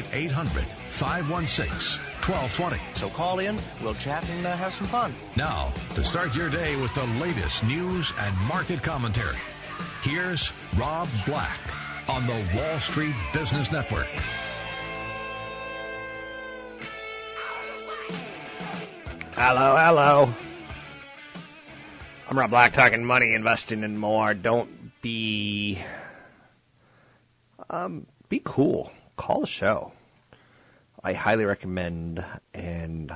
at 800 516 1220. So call in, we'll chat and uh, have some fun. Now, to start your day with the latest news and market commentary, here's Rob Black on the Wall Street Business Network. Hello, hello. I'm Rob Black talking money, investing, and more. Don't be. Um, be cool. Call the show. I highly recommend and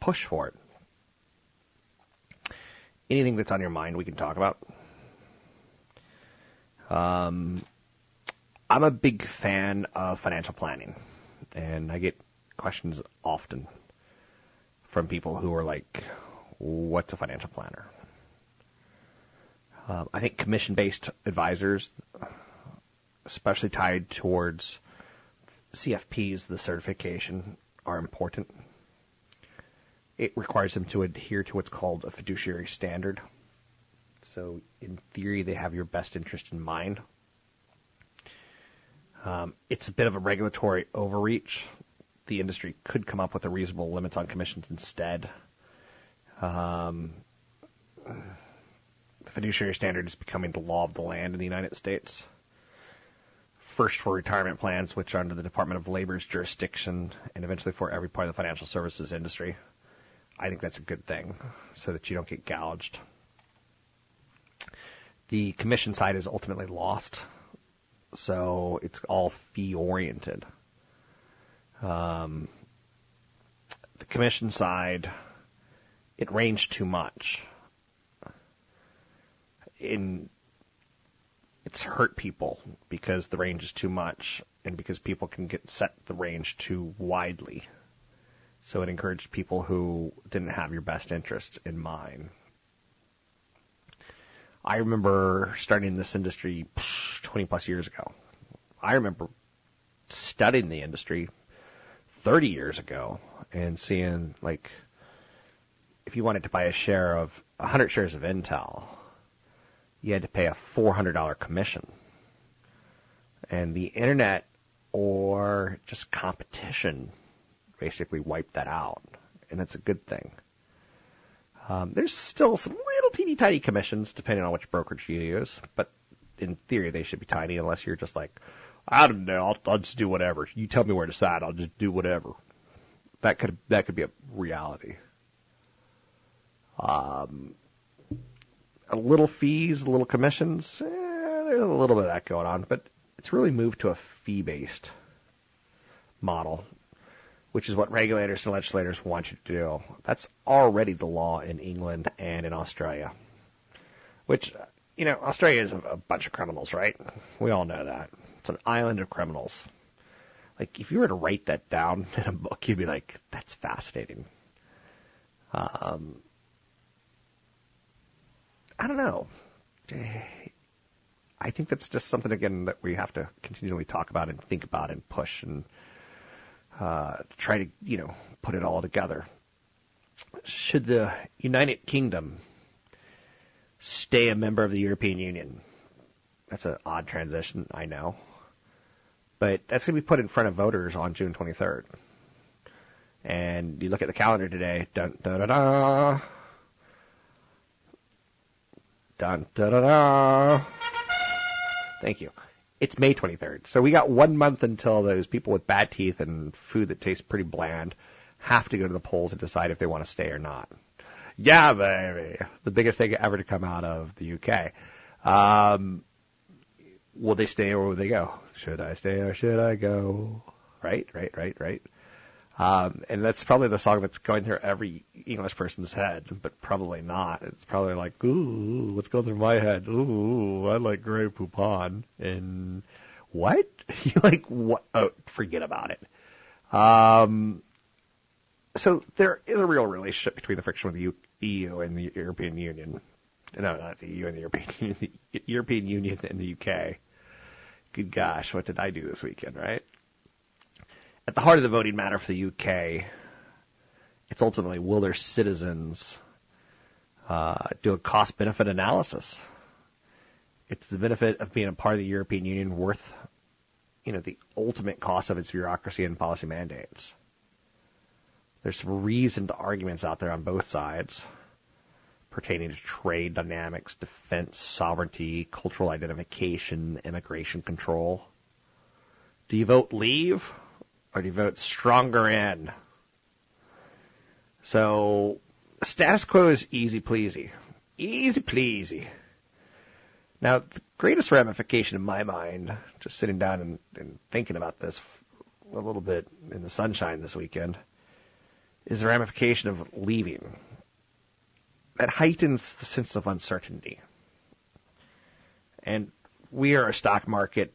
push for it. Anything that's on your mind, we can talk about. Um, I'm a big fan of financial planning, and I get questions often from people who are like, "What's a financial planner?" Um, I think commission-based advisors, especially tied towards CFPs, the certification, are important. It requires them to adhere to what's called a fiduciary standard. So, in theory, they have your best interest in mind. Um, it's a bit of a regulatory overreach. The industry could come up with a reasonable limits on commissions instead. Um, the fiduciary standard is becoming the law of the land in the United States first for retirement plans, which are under the Department of Labor's jurisdiction, and eventually for every part of the financial services industry. I think that's a good thing, so that you don't get gouged. The commission side is ultimately lost, so it's all fee oriented. Um, the commission side, it ranged too much. In it's hurt people because the range is too much and because people can get set the range too widely. So it encouraged people who didn't have your best interest in mind. I remember starting this industry 20 plus years ago. I remember studying the industry 30 years ago and seeing like if you wanted to buy a share of 100 shares of Intel, you had to pay a $400 commission. And the internet or just competition basically wiped that out. And that's a good thing. Um, there's still some little teeny tiny commissions depending on which brokerage you use, but in theory they should be tiny unless you're just like, I don't know, I'll, I'll just do whatever. You tell me where to sign, I'll just do whatever. That could that could be a reality. Um, a little fees, a little commissions. Eh, there's a little bit of that going on, but it's really moved to a fee-based model, which is what regulators and legislators want you to do. That's already the law in England and in Australia. Which, you know, Australia is a, a bunch of criminals, right? We all know that. It's an island of criminals. Like, if you were to write that down in a book, you'd be like, that's fascinating. Um, I don't know. I think that's just something again that we have to continually talk about and think about and push and uh, try to you know put it all together. Should the United Kingdom stay a member of the European Union? That's an odd transition, I know, But that's going to be put in front of voters on June 23rd. And you look at the calendar today, dun da da da. Dun da da da. Thank you. It's May 23rd. So we got one month until those people with bad teeth and food that tastes pretty bland have to go to the polls and decide if they want to stay or not. Yeah, baby. The biggest thing ever to come out of the UK. Um, will they stay or will they go? Should I stay or should I go? Right, right, right, right. Um, and that's probably the song that's going through every English person's head, but probably not. It's probably like, ooh, what's going through my head? Ooh, I like Grey Poupon. And what? you like what? Oh, forget about it. Um, so there is a real relationship between the friction with the EU and the European Union. No, not the EU and the European Union. The European Union and the UK. Good gosh, what did I do this weekend, right? At the heart of the voting matter for the UK, it's ultimately will their citizens uh, do a cost benefit analysis? It's the benefit of being a part of the European Union worth, you know, the ultimate cost of its bureaucracy and policy mandates. There's some reasoned arguments out there on both sides pertaining to trade dynamics, defense, sovereignty, cultural identification, immigration control. Do you vote leave or do you vote stronger in? So, status quo is easy pleasy. Easy pleasy. Now, the greatest ramification in my mind, just sitting down and, and thinking about this a little bit in the sunshine this weekend, is the ramification of leaving. That heightens the sense of uncertainty. And we are a stock market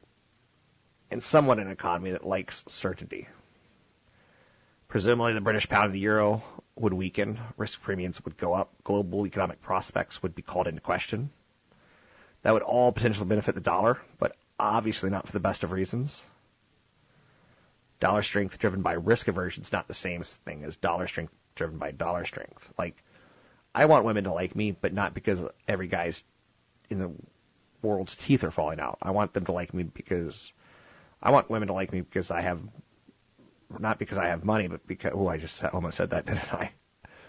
and somewhat an economy that likes certainty. Presumably, the British pound and the euro would weaken, risk premiums would go up, global economic prospects would be called into question. That would all potentially benefit the dollar, but obviously not for the best of reasons. Dollar strength driven by risk aversion is not the same thing as dollar strength driven by dollar strength. Like, I want women to like me, but not because every guy's in the world's teeth are falling out. I want them to like me because I want women to like me because I have, not because I have money, but because, oh, I just almost said that, didn't I?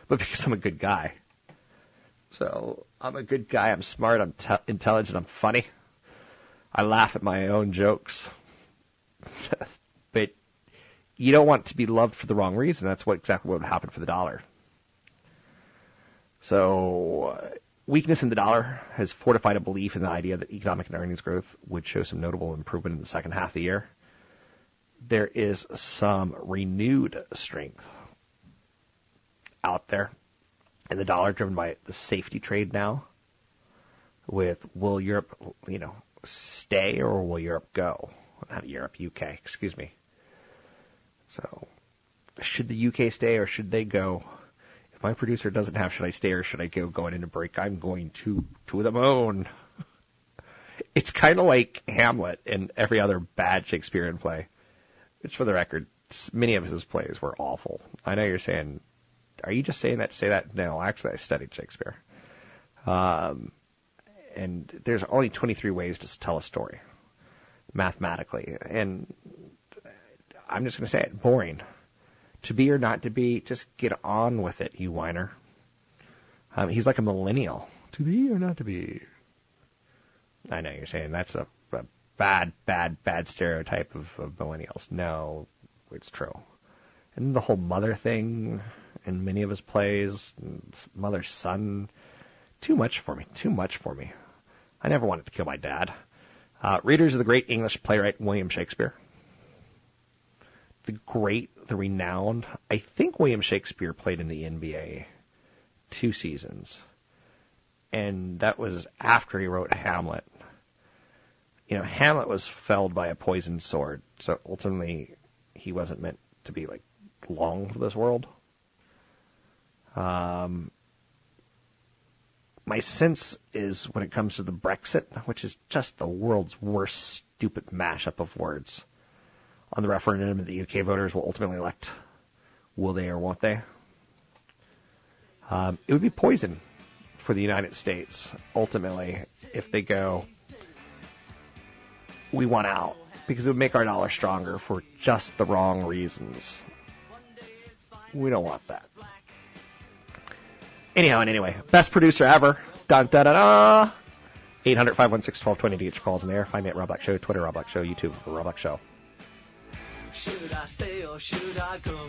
But because I'm a good guy. So I'm a good guy. I'm smart. I'm te- intelligent. I'm funny. I laugh at my own jokes. but you don't want to be loved for the wrong reason. That's what exactly what would happen for the dollar. So weakness in the dollar has fortified a belief in the idea that economic and earnings growth would show some notable improvement in the second half of the year. There is some renewed strength out there in the dollar driven by the safety trade now with will Europe, you know, stay or will Europe go? Not Europe, UK, excuse me. So, should the UK stay or should they go? If my producer doesn't have should I stay or should I go going into break, I'm going to to the moon. It's kind of like Hamlet and every other bad Shakespearean play. Which, for the record, many of his plays were awful. I know you're saying, are you just saying that to say that? No, actually, I studied Shakespeare. Um, and there's only 23 ways to tell a story mathematically, and I'm just going to say it: boring. To be or not to be, just get on with it, you whiner. Um, he's like a millennial. To be or not to be? I know you're saying that's a, a bad, bad, bad stereotype of, of millennials. No, it's true. And the whole mother thing in many of his plays, mother son, too much for me. Too much for me. I never wanted to kill my dad. Uh, readers of the great English playwright William Shakespeare the great, the renowned. I think William Shakespeare played in the NBA two seasons, and that was after he wrote Hamlet. You know, Hamlet was felled by a poisoned sword, so ultimately he wasn't meant to be like long for this world. Um, my sense is when it comes to the Brexit, which is just the world's worst stupid mashup of words on the referendum that the UK voters will ultimately elect. Will they or won't they? Um, it would be poison for the United States ultimately if they go, we want out. because it would make our dollar stronger for just the wrong reasons. We don't want that. Anyhow and anyway, best producer ever. Dun da da da. 800 516 1220 to get your calls in there. Find me at Rob Black Show, Twitter Rob Black Show, YouTube Rob Black Show. Should I stay or should I go?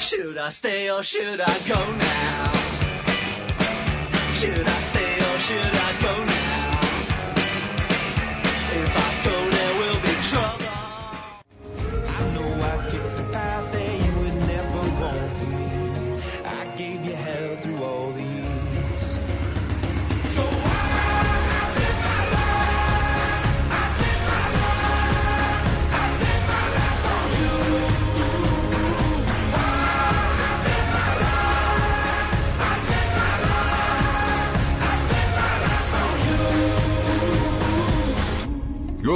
Should I stay or should I go now? Should I stay or should I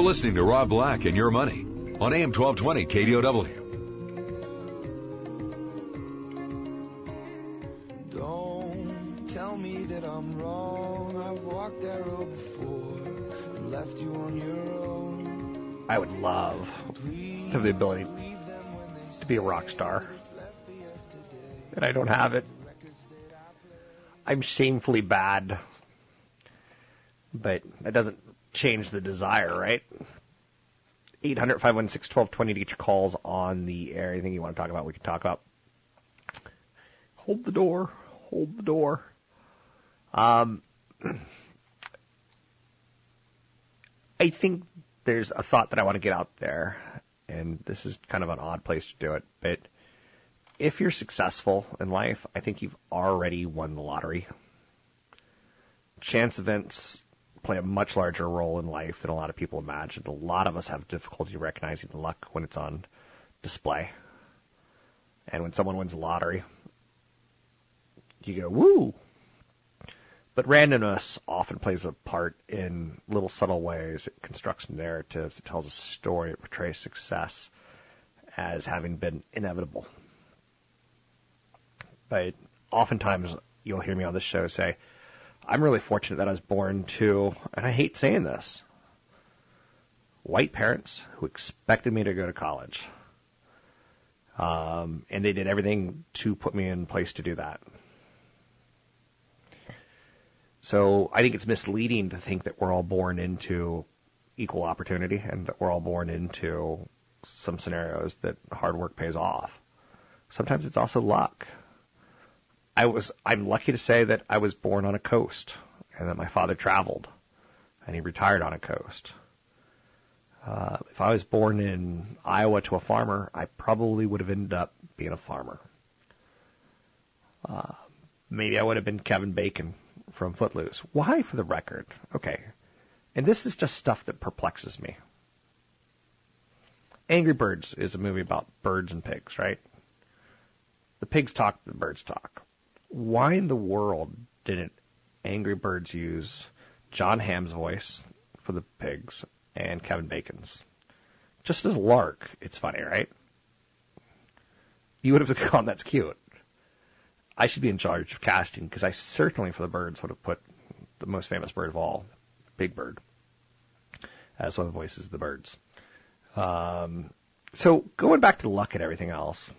listening to Rob Black and Your Money on AM 1220 KDOW. Don't tell me that I'm wrong. I've walked that road before and left you on your own. I would love to have the ability to be a rock star. And I don't have it. I'm shamefully bad. But that doesn't change the desire, right? 800 516 1220 to get your calls on the air. Anything you want to talk about, we can talk about. Hold the door. Hold the door. Um, I think there's a thought that I want to get out there, and this is kind of an odd place to do it, but if you're successful in life, I think you've already won the lottery. Chance events play a much larger role in life than a lot of people imagine. A lot of us have difficulty recognizing luck when it's on display. And when someone wins the lottery, you go, woo! But randomness often plays a part in little subtle ways. It constructs narratives, it tells a story, it portrays success as having been inevitable. But oftentimes you'll hear me on this show say, I'm really fortunate that I was born to, and I hate saying this, white parents who expected me to go to college. Um, and they did everything to put me in place to do that. So I think it's misleading to think that we're all born into equal opportunity and that we're all born into some scenarios that hard work pays off. Sometimes it's also luck. I was I'm lucky to say that I was born on a coast and that my father traveled and he retired on a coast. Uh, if I was born in Iowa to a farmer, I probably would have ended up being a farmer. Uh, maybe I would have been Kevin Bacon from Footloose. Why, for the record? Okay. And this is just stuff that perplexes me. Angry Birds is a movie about birds and pigs, right? The pigs talk, the birds talk. Why in the world didn't Angry Birds use Jon Hamm's voice for the pigs and Kevin Bacon's? Just as Lark, it's funny, right? You would have gone, that's cute. I should be in charge of casting because I certainly for the birds would have put the most famous bird of all, Big Bird, as one of the voices of the birds. Um, so going back to luck and everything else,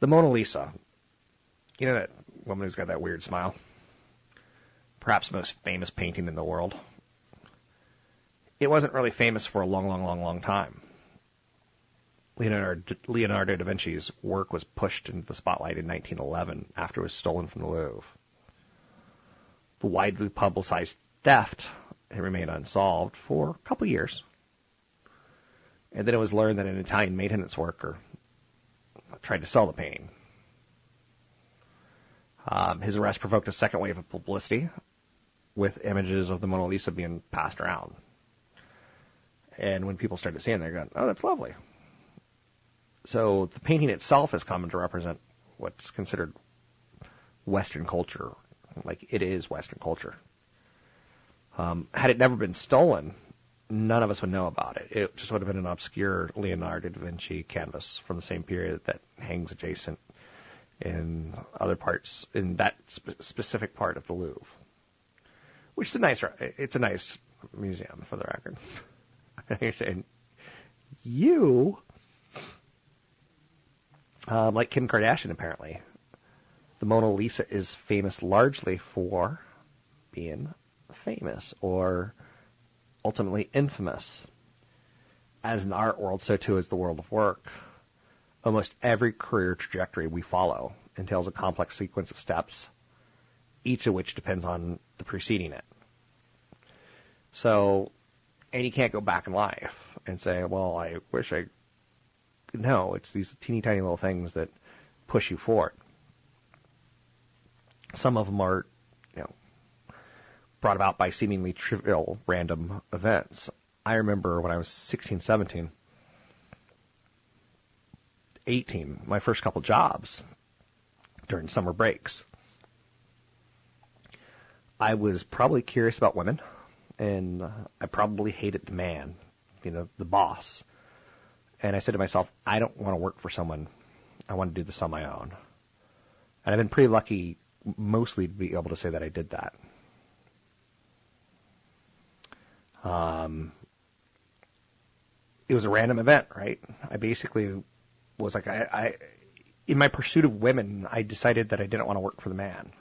the Mona Lisa, you know that woman who's got that weird smile, perhaps most famous painting in the world. It wasn't really famous for a long, long, long, long time. Leonardo, Leonardo da Vinci's work was pushed into the spotlight in 1911 after it was stolen from the Louvre. The widely publicized theft remained unsolved for a couple years. And then it was learned that an Italian maintenance worker tried to sell the painting. Um, his arrest provoked a second wave of publicity with images of the Mona Lisa being passed around. And when people started seeing it, they're going, oh, that's lovely. So the painting itself has come to represent what's considered Western culture. Like it is Western culture. Um, had it never been stolen, none of us would know about it. It just would have been an obscure Leonardo da Vinci canvas from the same period that hangs adjacent in other parts, in that spe- specific part of the Louvre. Which is a nice, it's a nice museum, for the record. You're saying you, um, like Kim Kardashian, apparently, the Mona Lisa is famous largely for being famous or ultimately infamous. As in the art world, so too is the world of work. Almost every career trajectory we follow entails a complex sequence of steps, each of which depends on the preceding it. So, and you can't go back in life and say, well, I wish I. No, it's these teeny tiny little things that push you forward. Some of them are, you know, brought about by seemingly trivial random events. I remember when I was 16, 17, 18, my first couple jobs during summer breaks. I was probably curious about women, and uh, I probably hated the man, you know, the boss. And I said to myself, I don't want to work for someone. I want to do this on my own. And I've been pretty lucky mostly to be able to say that I did that. Um, it was a random event, right? I basically was like, I, I, in my pursuit of women, I decided that I didn't want to work for the man.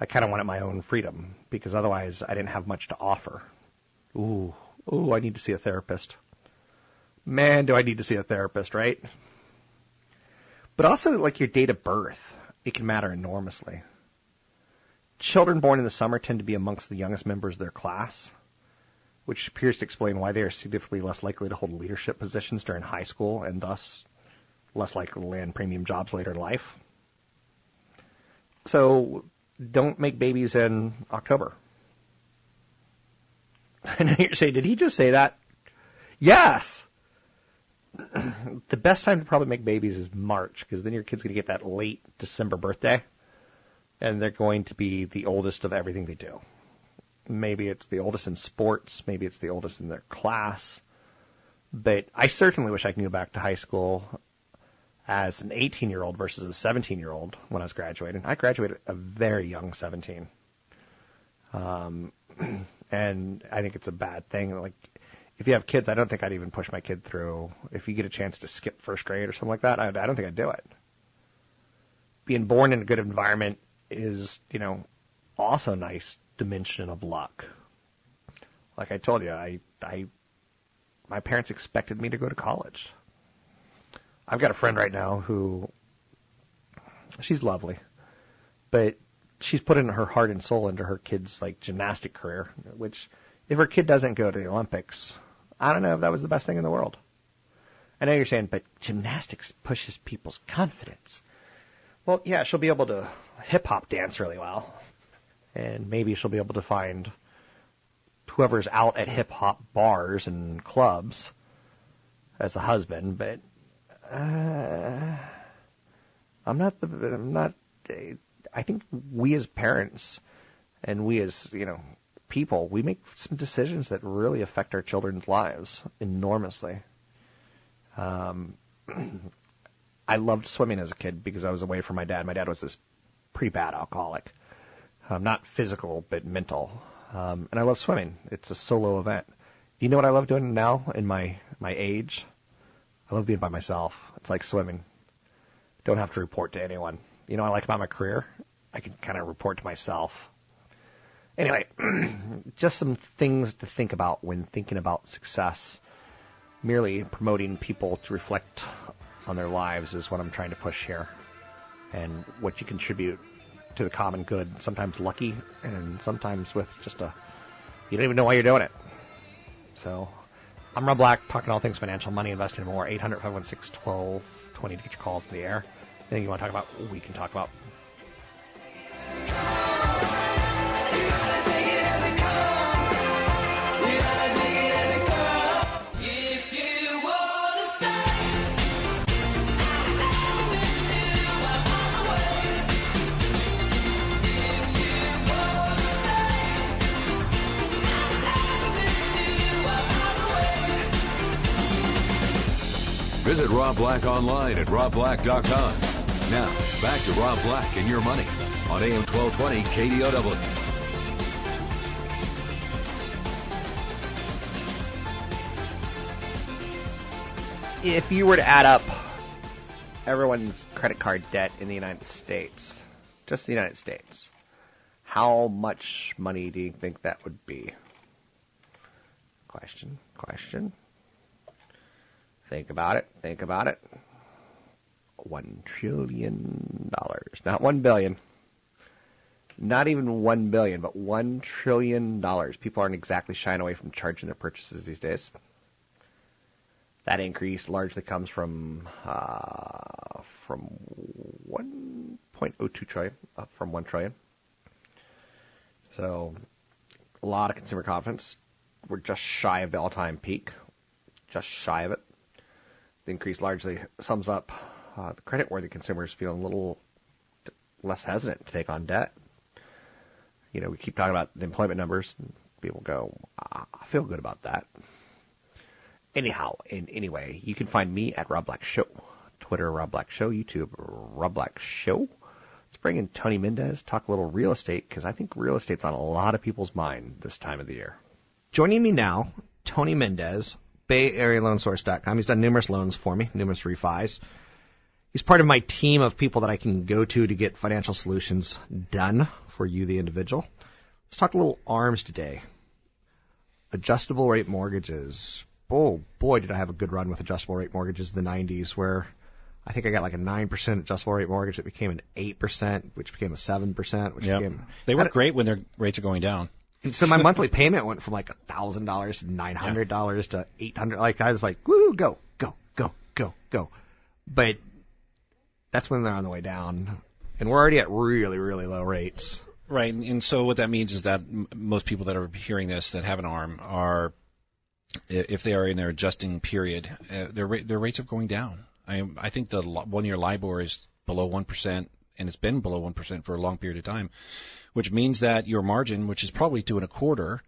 I kind of wanted my own freedom because otherwise I didn't have much to offer. Ooh, ooh, I need to see a therapist. Man, do I need to see a therapist, right? But also, like your date of birth, it can matter enormously. Children born in the summer tend to be amongst the youngest members of their class, which appears to explain why they are significantly less likely to hold leadership positions during high school and thus less likely to land premium jobs later in life. So don't make babies in October. And you're saying, did he just say that? Yes. the best time to probably make babies is March because then your kid's going to get that late December birthday, and they're going to be the oldest of everything they do. Maybe it's the oldest in sports, maybe it's the oldest in their class. But I certainly wish I could go back to high school as an 18 year old versus a 17 year old when I was graduating. I graduated a very young 17. Um, and I think it's a bad thing. Like, if you have kids, I don't think I'd even push my kid through. If you get a chance to skip first grade or something like that, I, I don't think I'd do it. Being born in a good environment is, you know, also nice dimension of luck. Like I told you, I, I, my parents expected me to go to college. I've got a friend right now who, she's lovely, but she's put in her heart and soul into her kid's like gymnastic career, which if her kid doesn't go to the Olympics, I don't know if that was the best thing in the world. I know you're saying, but gymnastics pushes people's confidence. Well, yeah, she'll be able to hip hop dance really well, and maybe she'll be able to find whoever's out at hip hop bars and clubs as a husband. But uh, I'm not the I'm not. I think we as parents and we as you know people, we make some decisions that really affect our children's lives enormously. Um, I loved swimming as a kid because I was away from my dad. My dad was this pretty bad alcoholic, um, not physical but mental. Um, and I love swimming. It's a solo event. You know what I love doing now in my my age? I love being by myself. It's like swimming. Don't have to report to anyone. You know what I like about my career? I can kind of report to myself. Anyway, just some things to think about when thinking about success. Merely promoting people to reflect on their lives is what I'm trying to push here. And what you contribute to the common good, sometimes lucky, and sometimes with just a, you don't even know why you're doing it. So, I'm Rob Black, talking all things financial, money, investing, and more. 800 516 1220 to get your calls to the air. Anything you want to talk about, we can talk about. Visit Rob Black online at robblack.com. Now, back to Rob Black and your money on AM 1220 KDOW. if you were to add up everyone's credit card debt in the United States, just the United States, how much money do you think that would be? Question, question, Think about it, think about it. One trillion dollars. Not one billion. Not even one billion, but one trillion dollars. People aren't exactly shying away from charging their purchases these days. That increase largely comes from uh, from 1.02 trillion, up from 1 trillion. So, a lot of consumer confidence. We're just shy of the all-time peak, just shy of it. The increase largely sums up uh, the credit-worthy consumers feeling a little less hesitant to take on debt. You know, we keep talking about the employment numbers. And people go, "Ah, I feel good about that. Anyhow, in anyway, you can find me at Rob Black Show, Twitter Rob Black Show, YouTube Rob Black Show. Let's bring in Tony Mendez, talk a little real estate because I think real estate's on a lot of people's mind this time of the year. Joining me now, Tony Mendez, BayAreaLoanSource.com. He's done numerous loans for me, numerous refis. He's part of my team of people that I can go to to get financial solutions done for you, the individual. Let's talk a little ARMs today. Adjustable rate mortgages. Oh boy, did I have a good run with adjustable rate mortgages in the 90s where I think I got like a 9% adjustable rate mortgage that became an 8%, which became a 7%, which Yep. became. They work great when their rates are going down. And so my monthly payment went from like thousand dollars to nine hundred dollars to eight hundred. Like I was like, woo, go, go, go, go, go. But that's when they're on the way down, and we're already at really, really low rates. Right, and, and so what that means is that m- most people that are hearing this that have an arm are, if they are in their adjusting period, uh, their ra- their rates are going down. I I think the one year LIBOR is below one percent, and it's been below one percent for a long period of time, which means that your margin, which is probably two and a quarter,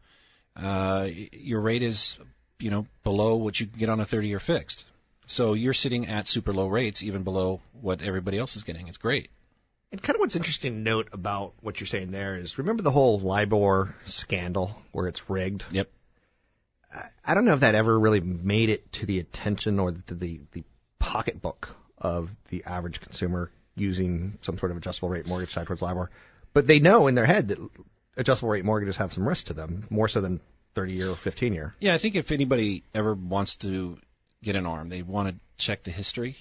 uh, your rate is you know below what you can get on a 30 year fixed. So you're sitting at super low rates, even below what everybody else is getting. It's great. And kind of what's interesting to note about what you're saying there is, remember the whole LIBOR scandal where it's rigged. Yep. I don't know if that ever really made it to the attention or to the, the pocketbook of the average consumer using some sort of adjustable rate mortgage tied towards LIBOR. But they know in their head that adjustable rate mortgages have some risk to them, more so than 30 year or 15 year. Yeah, I think if anybody ever wants to get an arm, they want to check the history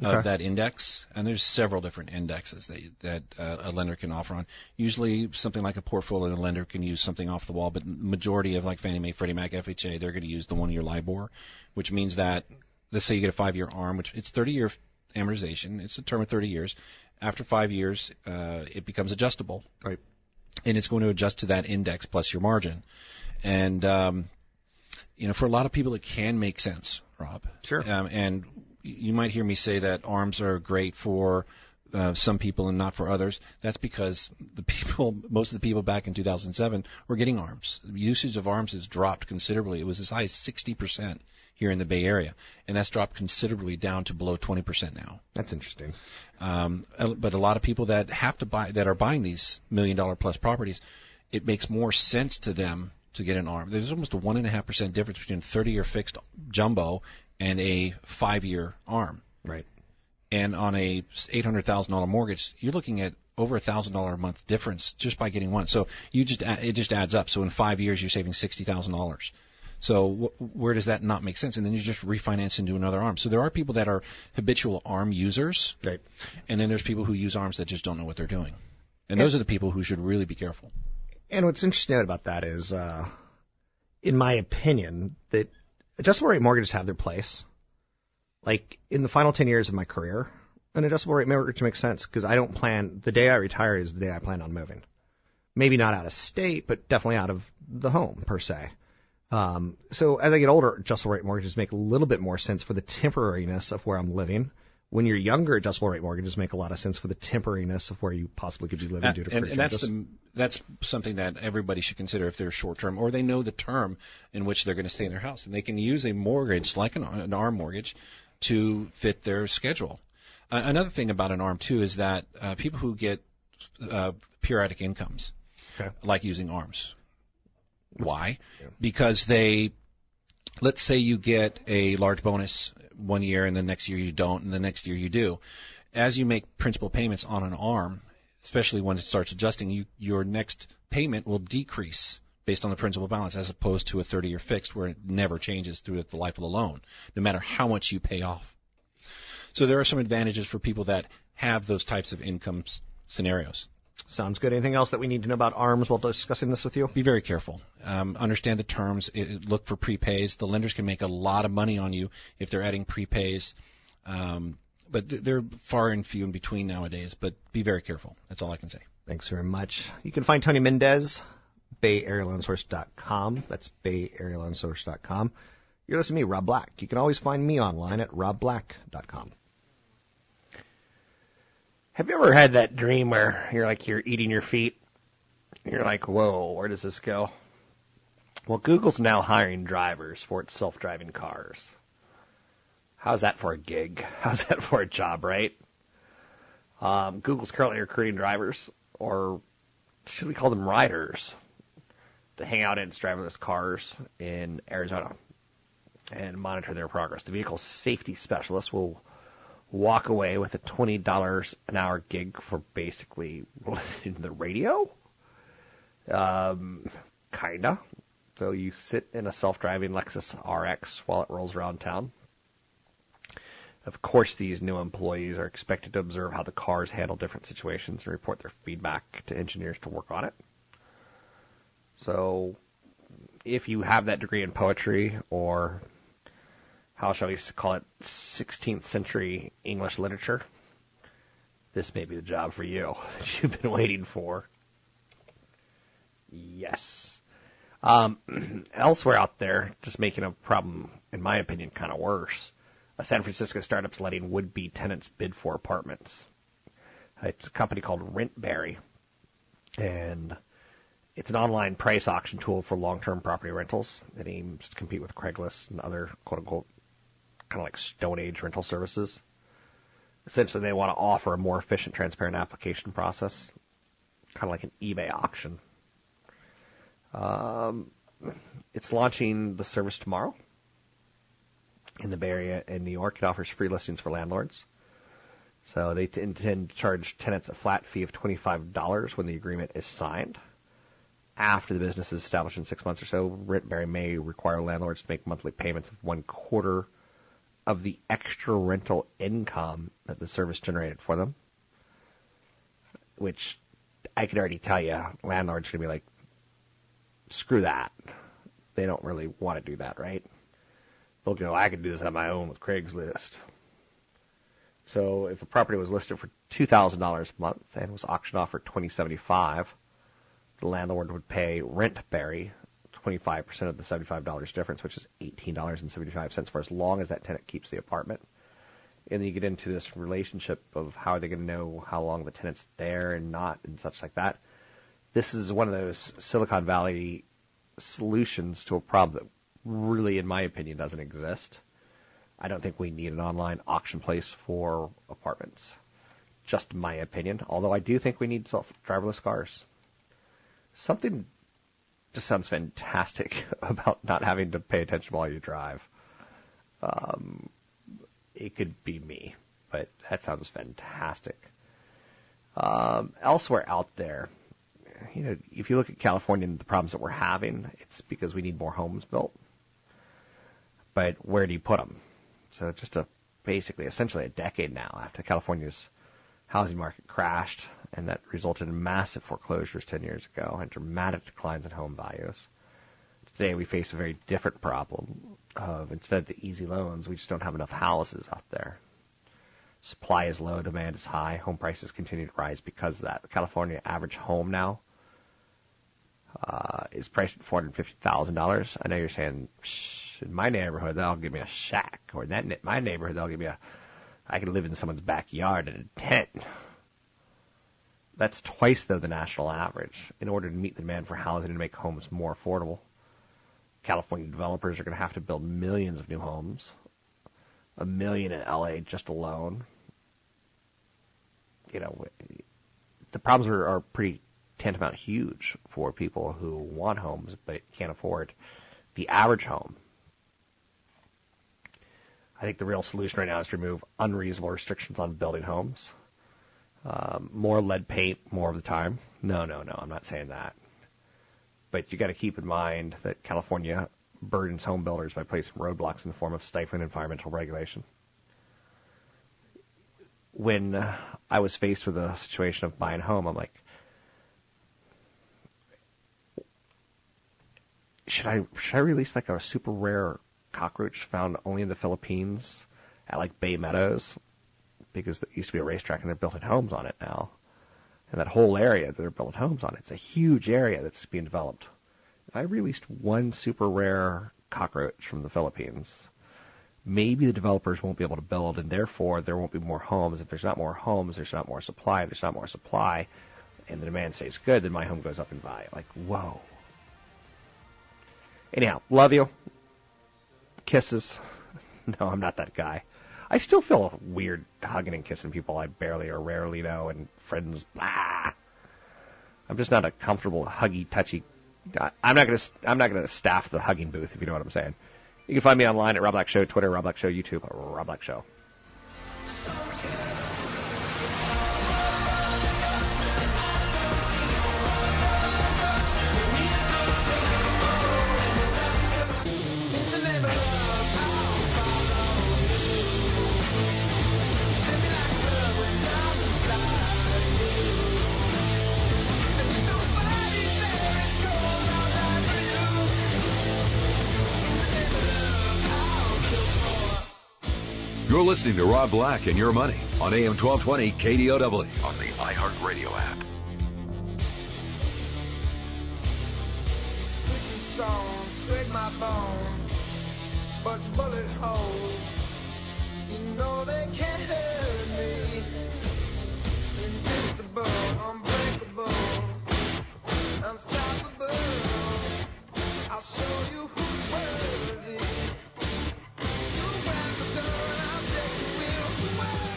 Okay. of that index, and there's several different indexes that that uh, a lender can offer on. Usually, something like a portfolio lender can use something off the wall, but majority of like Fannie Mae, Freddie Mac, FHA, they're going to use the one-year LIBOR, which means that let's say you get a five-year arm, which it's 30-year amortization, it's a term of 30 years. After five years, uh, it becomes adjustable, Right. and it's going to adjust to that index plus your margin, and um, you know, for a lot of people, it can make sense, Rob. Sure. Um, and you might hear me say that arms are great for uh, some people and not for others. That's because the people, most of the people back in 2007 were getting arms. The usage of arms has dropped considerably. It was as high as 60% here in the Bay Area, and that's dropped considerably down to below 20% now. That's interesting. Um, uh, but a lot of people that have to buy, that are buying these million dollar plus properties, it makes more sense to them to get an arm. There's almost a one and a half percent difference between 30 year fixed jumbo and a five year arm. Right. And on a $800,000 mortgage, you're looking at over a thousand dollar a month difference just by getting one. So you just add- it just adds up. So in five years, you're saving sixty thousand dollars. So wh- where does that not make sense? And then you just refinance into another arm. So there are people that are habitual arm users, Right. and then there's people who use arms that just don't know what they're doing. And those are the people who should really be careful. And what's interesting about that is, uh, in my opinion, that adjustable rate mortgages have their place. Like in the final 10 years of my career, an adjustable rate mortgage makes sense because I don't plan, the day I retire is the day I plan on moving. Maybe not out of state, but definitely out of the home per se. Um, so as I get older, adjustable rate mortgages make a little bit more sense for the temporariness of where I'm living. When you're younger, adjustable rate mortgages make a lot of sense for the temporariness of where you possibly could be living due to and, and that's the that's something that everybody should consider if they're short term or they know the term in which they're going to stay in their house and they can use a mortgage like an, an arm mortgage to fit their schedule. Uh, another thing about an arm too is that uh, people who get uh, periodic incomes Okay. like using arms. Why? Because they let's say you get a large bonus one year and the next year you don't and the next year you do. As you make principal payments on an arm, especially when it starts adjusting, you, your next payment will decrease based on the principal balance as opposed to a 30 year fixed where it never changes throughout the life of the loan, no matter how much you pay off. So there are some advantages for people that have those types of income scenarios. Sounds good. Anything else that we need to know about arms while discussing this with you? Be very careful. Um, understand the terms. It, look for prepays. The lenders can make a lot of money on you if they're adding prepays. Um, but th- they're far and few in between nowadays. But be very careful. That's all I can say. Thanks very much. You can find Tony Mendez, BayAreaLoanSource.com. That's BayAreaLoanSource.com. You're listening to me, Rob Black. You can always find me online at RobBlack.com. Have you ever had that dream where you're like you're eating your feet? You're like, whoa, where does this go? Well, Google's now hiring drivers for its self-driving cars. How's that for a gig? How's that for a job, right? Um, Google's currently recruiting drivers, or should we call them riders, to hang out in its driverless cars in Arizona and monitor their progress. The vehicle's safety specialist will walk away with a $20 an hour gig for basically listening to the radio. Um, kinda. So you sit in a self-driving Lexus RX while it rolls around town. Of course, these new employees are expected to observe how the cars handle different situations and report their feedback to engineers to work on it. So, if you have that degree in poetry or how shall we call it 16th century English literature, this may be the job for you that you've been waiting for. Yes. Um, elsewhere out there, just making a problem, in my opinion, kind of worse. A San Francisco startup's letting would-be tenants bid for apartments. It's a company called Rentberry, and it's an online price auction tool for long-term property rentals. It aims to compete with Craigslist and other quote-unquote kind of like Stone Age rental services. Essentially, they want to offer a more efficient, transparent application process, kind of like an eBay auction. Um, it's launching the service tomorrow in the Bay Area in New York. It offers free listings for landlords. So they t- intend to charge tenants a flat fee of $25 when the agreement is signed. After the business is established in six months or so, Rentberry may require landlords to make monthly payments of one quarter of the extra rental income that the service generated for them, which I could already tell you, landlords gonna be like, screw that. They don't really want to do that, right? They'll go, I could do this on my own with Craigslist. So if a property was listed for two thousand dollars a month and was auctioned off for twenty seventy five, the landlord would pay rent Barry 25% of the $75 difference, which is $18.75 for as long as that tenant keeps the apartment. And then you get into this relationship of how are they going to know how long the tenant's there and not and such like that. This is one of those Silicon Valley solutions to a problem that really, in my opinion, doesn't exist. I don't think we need an online auction place for apartments. Just my opinion, although I do think we need self driverless cars. Something just sounds fantastic about not having to pay attention while you drive. Um, it could be me, but that sounds fantastic. Um, elsewhere out there, you know, if you look at California and the problems that we're having, it's because we need more homes built. But where do you put them? So just a basically, essentially a decade now after California's housing market crashed, and that resulted in massive foreclosures 10 years ago and dramatic declines in home values. Today we face a very different problem of instead of the easy loans, we just don't have enough houses out there. Supply is low, demand is high, home prices continue to rise because of that. The California average home now uh, is priced at four hundred fifty thousand dollars. I know you're saying, in my neighborhood they'll give me a shack, or in that my neighborhood they'll give me a, I can live in someone's backyard in a tent. That's twice though the national average. In order to meet the demand for housing and make homes more affordable, California developers are going to have to build millions of new homes, a million in LA just alone. You know, the problems are, are pretty tantamount huge for people who want homes but can't afford the average home. I think the real solution right now is to remove unreasonable restrictions on building homes. Um, more lead paint more of the time. No, no, no, I'm not saying that. But you got to keep in mind that California burdens home builders by placing roadblocks in the form of stifling environmental regulation. When uh, I was faced with a situation of buying a home, I'm like, should I should I release like a super rare cockroach found only in the Philippines at like Bay Meadows because it used to be a racetrack and they're building homes on it now. And that whole area that they're building homes on, it's a huge area that's being developed. I released one super rare cockroach from the Philippines, maybe the developers won't be able to build and therefore there won't be more homes. If there's not more homes, there's not more supply. If there's not more supply and the demand stays good, then my home goes up in value. Like, whoa. Anyhow, love you. Kisses. No, I'm not that guy. I still feel weird hugging and kissing people I barely or rarely know and friends. Blah. I'm just not a comfortable huggy, touchy. I'm not gonna. I'm not gonna staff the hugging booth if you know what I'm saying. You can find me online at Rob Black Show, Twitter, Rob Black Show, YouTube, Rob Black Show. You're listening to Rob Black and Your Money on AM 1220 KDOW on the iHeartRadio app. but bullet holes, you know they can't hurt me. Invincible, unbreakable,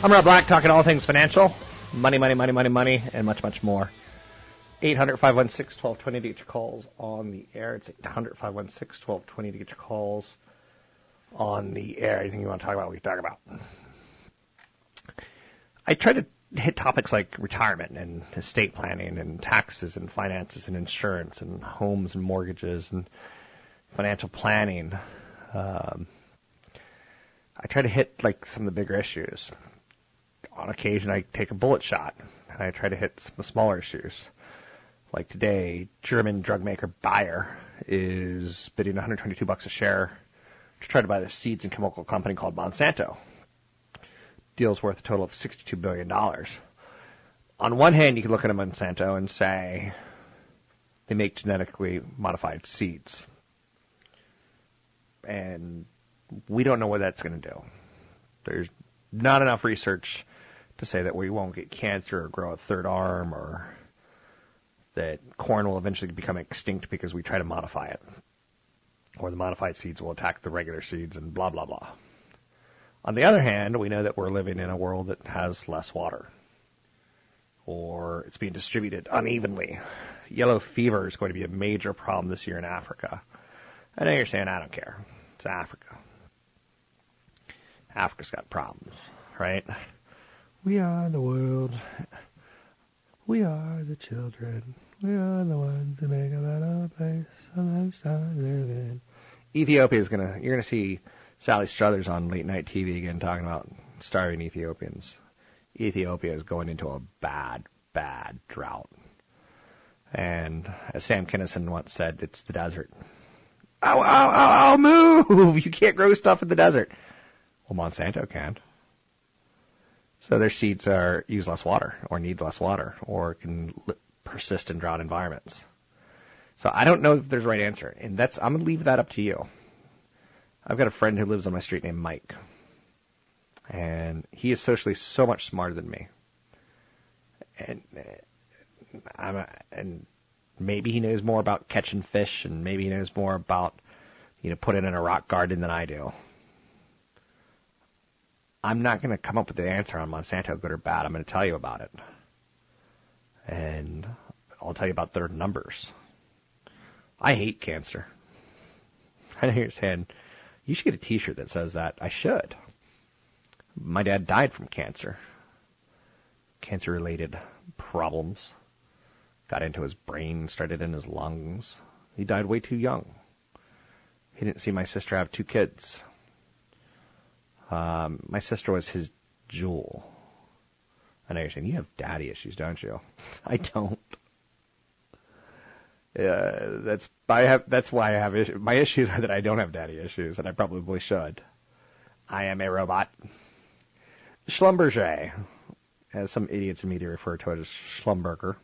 I'm Rob Black, talking all things financial, money, money, money, money, money, and much, much more. 800 516 1220 to get your calls on the air. It's 800 516 1220 to get your calls on the air. Anything you want to talk about, we can talk about. I try to hit topics like retirement and estate planning and taxes and finances and insurance and homes and mortgages and financial planning. Um, I try to hit like some of the bigger issues. On occasion, I take a bullet shot and I try to hit some smaller issues. Like today, German drug maker Bayer is bidding 122 bucks a share to try to buy the seeds and chemical company called Monsanto. Deal's worth a total of 62 billion dollars. On one hand, you can look at a Monsanto and say they make genetically modified seeds, and we don't know what that's going to do. There's not enough research to say that we won't get cancer or grow a third arm or that corn will eventually become extinct because we try to modify it. Or the modified seeds will attack the regular seeds and blah, blah, blah. On the other hand, we know that we're living in a world that has less water. Or it's being distributed unevenly. Yellow fever is going to be a major problem this year in Africa. I know you're saying I don't care. It's Africa. Africa's got problems, right? We are the world. We are the children. We are the ones who make a better place, to live in. Ethiopia is gonna. You're gonna see Sally Struthers on late night TV again talking about starving Ethiopians. Ethiopia is going into a bad, bad drought. And as Sam Kinison once said, it's the desert. Ow, ow, ow, ow, move! You can't grow stuff in the desert. Well, Monsanto can. So their seeds are use less water, or need less water, or can li- persist in drought environments. So I don't know if there's a right answer, and that's I'm gonna leave that up to you. I've got a friend who lives on my street named Mike, and he is socially so much smarter than me. And uh, I'm a, and maybe he knows more about catching fish, and maybe he knows more about you know putting in a rock garden than I do. I'm not going to come up with the answer on Monsanto, good or bad. I'm going to tell you about it. And I'll tell you about their numbers. I hate cancer. I know you're saying, you should get a t-shirt that says that. I should. My dad died from cancer. Cancer related problems. Got into his brain, started in his lungs. He died way too young. He didn't see my sister have two kids. Um, my sister was his jewel. I know you're saying you have daddy issues, don't you? I don't. That's I have. That's why I have issues. My issues are that I don't have daddy issues, and I probably should. I am a robot. Schlumberger, as some idiots in media refer to it as Schlumberger.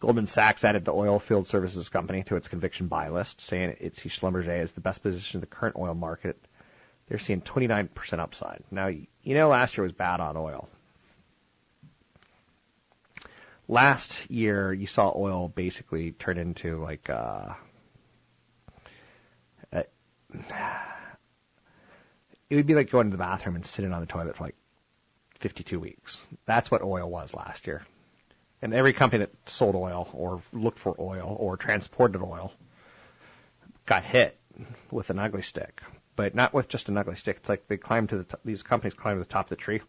Goldman Sachs added the oil field services company to its conviction buy list, saying it sees Schlumberger as the best position in the current oil market. They're seeing 29% upside. Now, you know last year was bad on oil. Last year, you saw oil basically turn into like uh, a, it would be like going to the bathroom and sitting on the toilet for like 52 weeks. That's what oil was last year. And every company that sold oil or looked for oil or transported oil got hit with an ugly stick. But not with just an ugly stick. It's like they climbed to the t- these companies climbed to the top of the tree,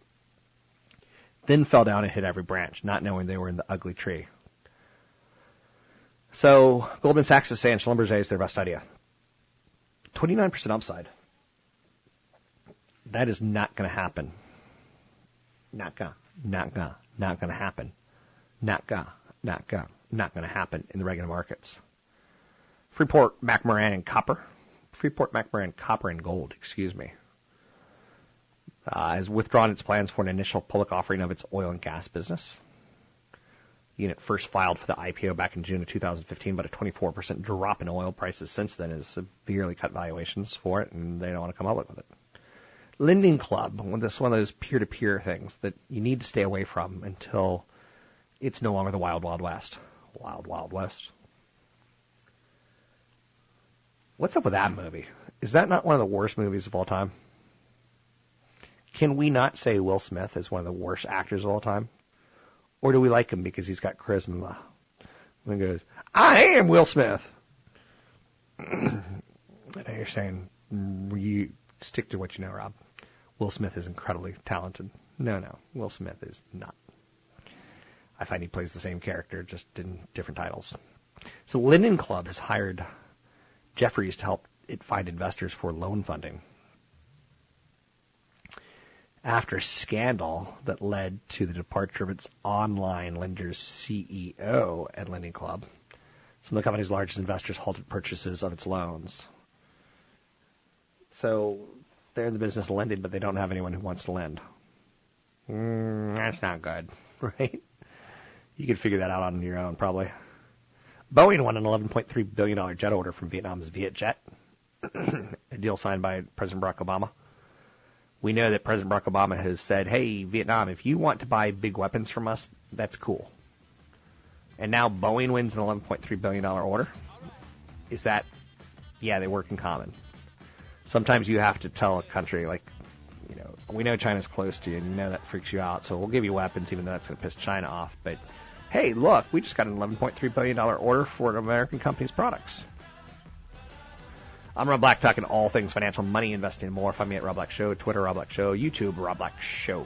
then fell down and hit every branch, not knowing they were in the ugly tree. So Goldman Sachs is saying Schlumberger is their best idea. 29% upside. That is not going to happen. Not gonna, not gonna, not going to happen. Not gonna, not gonna, not going to happen in the regular markets. Freeport, McMoRan, and copper. Freeport, McMoRan, copper, and gold. Excuse me. Uh, has withdrawn its plans for an initial public offering of its oil and gas business. The unit first filed for the IPO back in June of 2015, but a 24% drop in oil prices since then has severely cut valuations for it, and they don't want to come public with it. Lending Club, one of those peer-to-peer things that you need to stay away from until it's no longer the Wild Wild West. Wild Wild West. What's up with that movie? Is that not one of the worst movies of all time? Can we not say Will Smith is one of the worst actors of all time? Or do we like him because he's got charisma? And he goes, I am Will Smith. I know you're saying, you stick to what you know, Rob. Will Smith is incredibly talented. No, no, Will Smith is not. I find he plays the same character, just in different titles. So Lending Club has hired Jefferies to help it find investors for loan funding. After a scandal that led to the departure of its online lender's CEO at Lending Club, some of the company's largest investors halted purchases of its loans. So they're in the business of lending, but they don't have anyone who wants to lend. Mm, that's not good, right? You could figure that out on your own, probably. Boeing won an $11.3 billion jet order from Vietnam's Vietjet, a deal signed by President Barack Obama. We know that President Barack Obama has said, hey, Vietnam, if you want to buy big weapons from us, that's cool. And now Boeing wins an $11.3 billion order. Is that, yeah, they work in common. Sometimes you have to tell a country, like, you know, we know China's close to you, and you know that freaks you out, so we'll give you weapons, even though that's going to piss China off. But hey, look, we just got an $11.3 billion order for an American company's products. I'm Rob Black, talking all things financial, money, investing, and more. Find me at Rob Black Show, Twitter, Rob Black Show, YouTube, Rob Black Show.